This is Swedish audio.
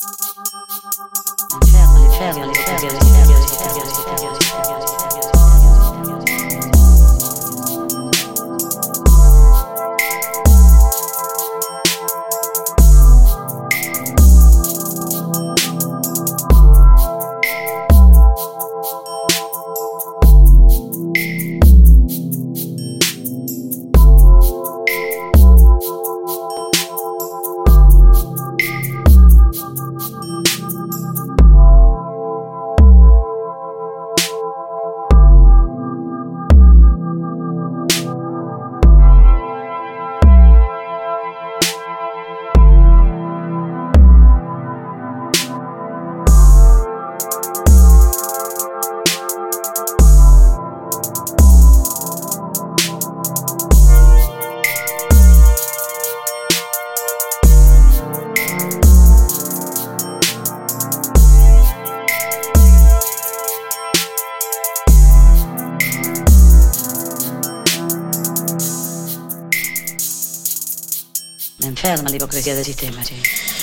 Family, family, family, family, family, family, family. Non ferma l'ipocrisia dei sistema, sì.